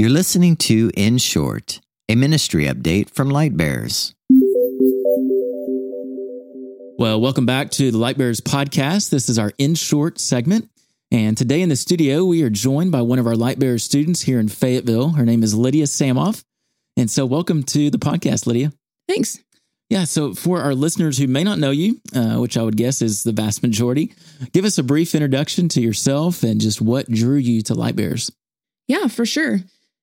You're listening to In Short, a ministry update from Lightbearers. Well, welcome back to the Lightbearers podcast. This is our In Short segment. And today in the studio, we are joined by one of our Lightbearers students here in Fayetteville. Her name is Lydia Samoff. And so, welcome to the podcast, Lydia. Thanks. Yeah. So, for our listeners who may not know you, uh, which I would guess is the vast majority, give us a brief introduction to yourself and just what drew you to Lightbearers. Yeah, for sure.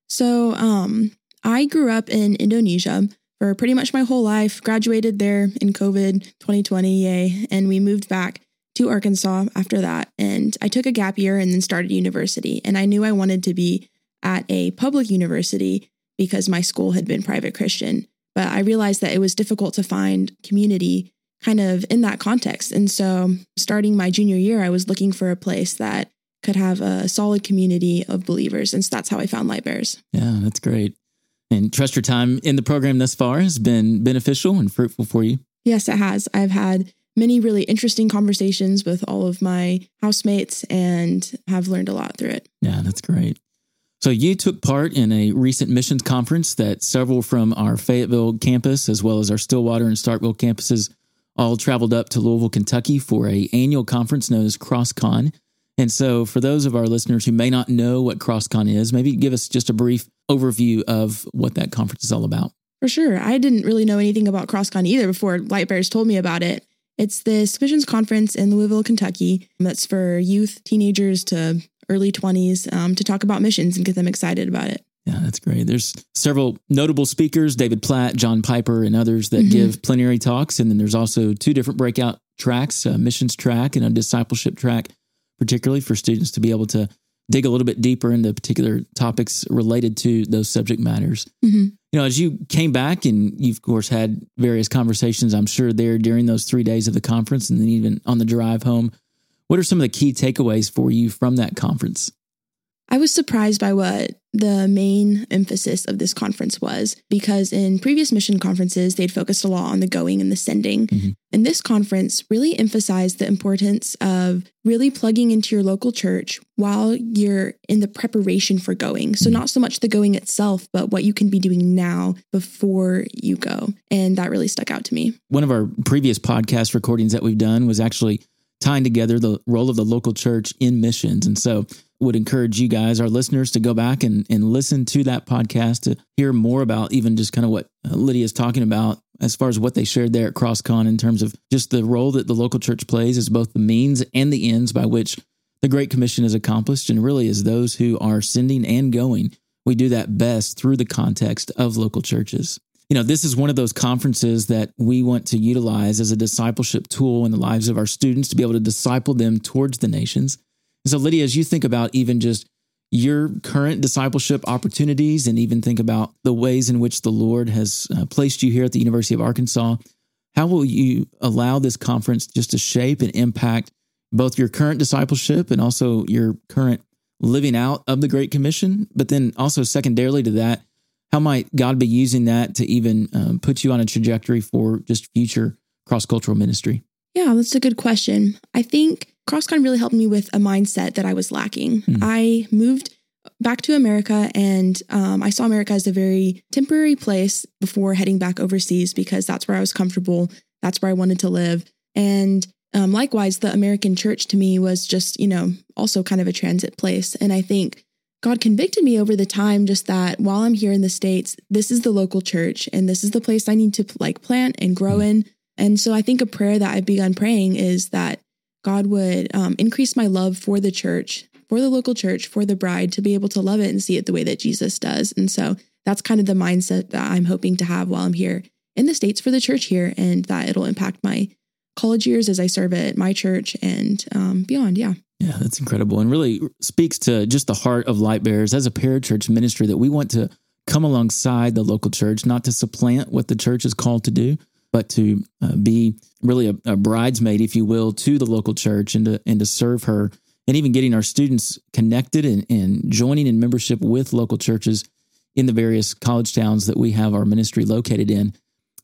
So, um, I grew up in Indonesia for pretty much my whole life, graduated there in COVID 2020, yay. And we moved back to Arkansas after that. And I took a gap year and then started university. And I knew I wanted to be at a public university because my school had been private Christian. But I realized that it was difficult to find community kind of in that context. And so, starting my junior year, I was looking for a place that could have a solid community of believers. And so that's how I found Lightbearers. Yeah, that's great. And trust your time in the program thus far has been beneficial and fruitful for you. Yes, it has. I've had many really interesting conversations with all of my housemates and have learned a lot through it. Yeah, that's great. So, you took part in a recent missions conference that several from our Fayetteville campus, as well as our Stillwater and Starkville campuses, all traveled up to Louisville, Kentucky for a annual conference known as CrossCon. And so, for those of our listeners who may not know what CrossCon is, maybe give us just a brief overview of what that conference is all about. For sure. I didn't really know anything about CrossCon either before Lightbearers told me about it. It's this missions conference in Louisville, Kentucky that's for youth, teenagers to early 20s um, to talk about missions and get them excited about it. Yeah, that's great. There's several notable speakers, David Platt, John Piper, and others that mm-hmm. give plenary talks. And then there's also two different breakout tracks, a missions track and a discipleship track, particularly for students to be able to dig a little bit deeper into particular topics related to those subject matters. Mm-hmm. You know, as you came back and you've, of course, had various conversations, I'm sure, there during those three days of the conference and then even on the drive home, what are some of the key takeaways for you from that conference? I was surprised by what the main emphasis of this conference was because in previous mission conferences, they'd focused a lot on the going and the sending. Mm-hmm. And this conference really emphasized the importance of really plugging into your local church while you're in the preparation for going. So, mm-hmm. not so much the going itself, but what you can be doing now before you go. And that really stuck out to me. One of our previous podcast recordings that we've done was actually tying together the role of the local church in missions. And so would encourage you guys, our listeners, to go back and, and listen to that podcast to hear more about even just kind of what uh, Lydia is talking about as far as what they shared there at CrossCon in terms of just the role that the local church plays as both the means and the ends by which the Great Commission is accomplished, and really as those who are sending and going. We do that best through the context of local churches. You know, this is one of those conferences that we want to utilize as a discipleship tool in the lives of our students to be able to disciple them towards the nations so, Lydia, as you think about even just your current discipleship opportunities and even think about the ways in which the Lord has uh, placed you here at the University of Arkansas, how will you allow this conference just to shape and impact both your current discipleship and also your current living out of the Great Commission? But then also, secondarily to that, how might God be using that to even um, put you on a trajectory for just future cross cultural ministry? Yeah, that's a good question. I think CrossCon really helped me with a mindset that I was lacking. Mm. I moved back to America and um, I saw America as a very temporary place before heading back overseas because that's where I was comfortable. That's where I wanted to live. And um, likewise, the American church to me was just, you know, also kind of a transit place. And I think God convicted me over the time just that while I'm here in the States, this is the local church and this is the place I need to like plant and grow mm. in. And so I think a prayer that I've begun praying is that God would um, increase my love for the church, for the local church, for the bride to be able to love it and see it the way that Jesus does. And so that's kind of the mindset that I'm hoping to have while I'm here in the States for the church here, and that it'll impact my college years as I serve at my church and um, beyond. Yeah. Yeah, that's incredible and really speaks to just the heart of Light Lightbearers as a parachurch ministry that we want to come alongside the local church, not to supplant what the church is called to do, but to uh, be really a, a, bridesmaid, if you will, to the local church and to, and to serve her, and even getting our students connected and, and joining in membership with local churches in the various college towns that we have our ministry located in,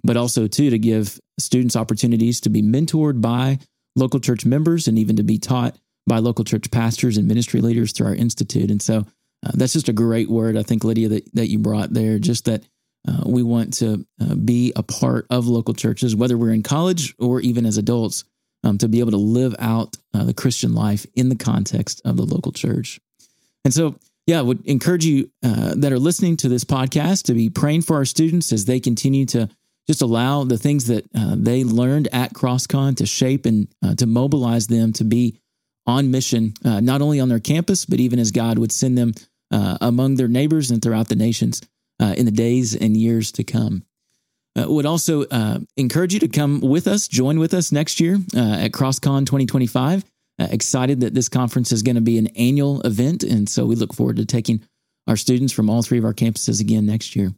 but also too to give students opportunities to be mentored by local church members and even to be taught by local church pastors and ministry leaders through our institute. And so uh, that's just a great word, I think, Lydia, that, that you brought there. Just that uh, we want to uh, be a part of local churches, whether we're in college or even as adults, um, to be able to live out uh, the Christian life in the context of the local church. And so, yeah, I would encourage you uh, that are listening to this podcast to be praying for our students as they continue to just allow the things that uh, they learned at CrossCon to shape and uh, to mobilize them to be on mission, not only on their campus, but even as God would send them among their neighbors and throughout the nations uh, in the days and years to come. Uh, would also encourage you to come with us, join with us next year at CrossCon 2025. excited that this conference is going to be an annual event. And so we look forward to taking our students from all three of our campuses again next year.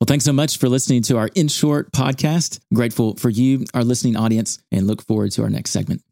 Well, thanks so much for listening to our In Short podcast. Grateful for you, our listening audience, and look forward to our next segment.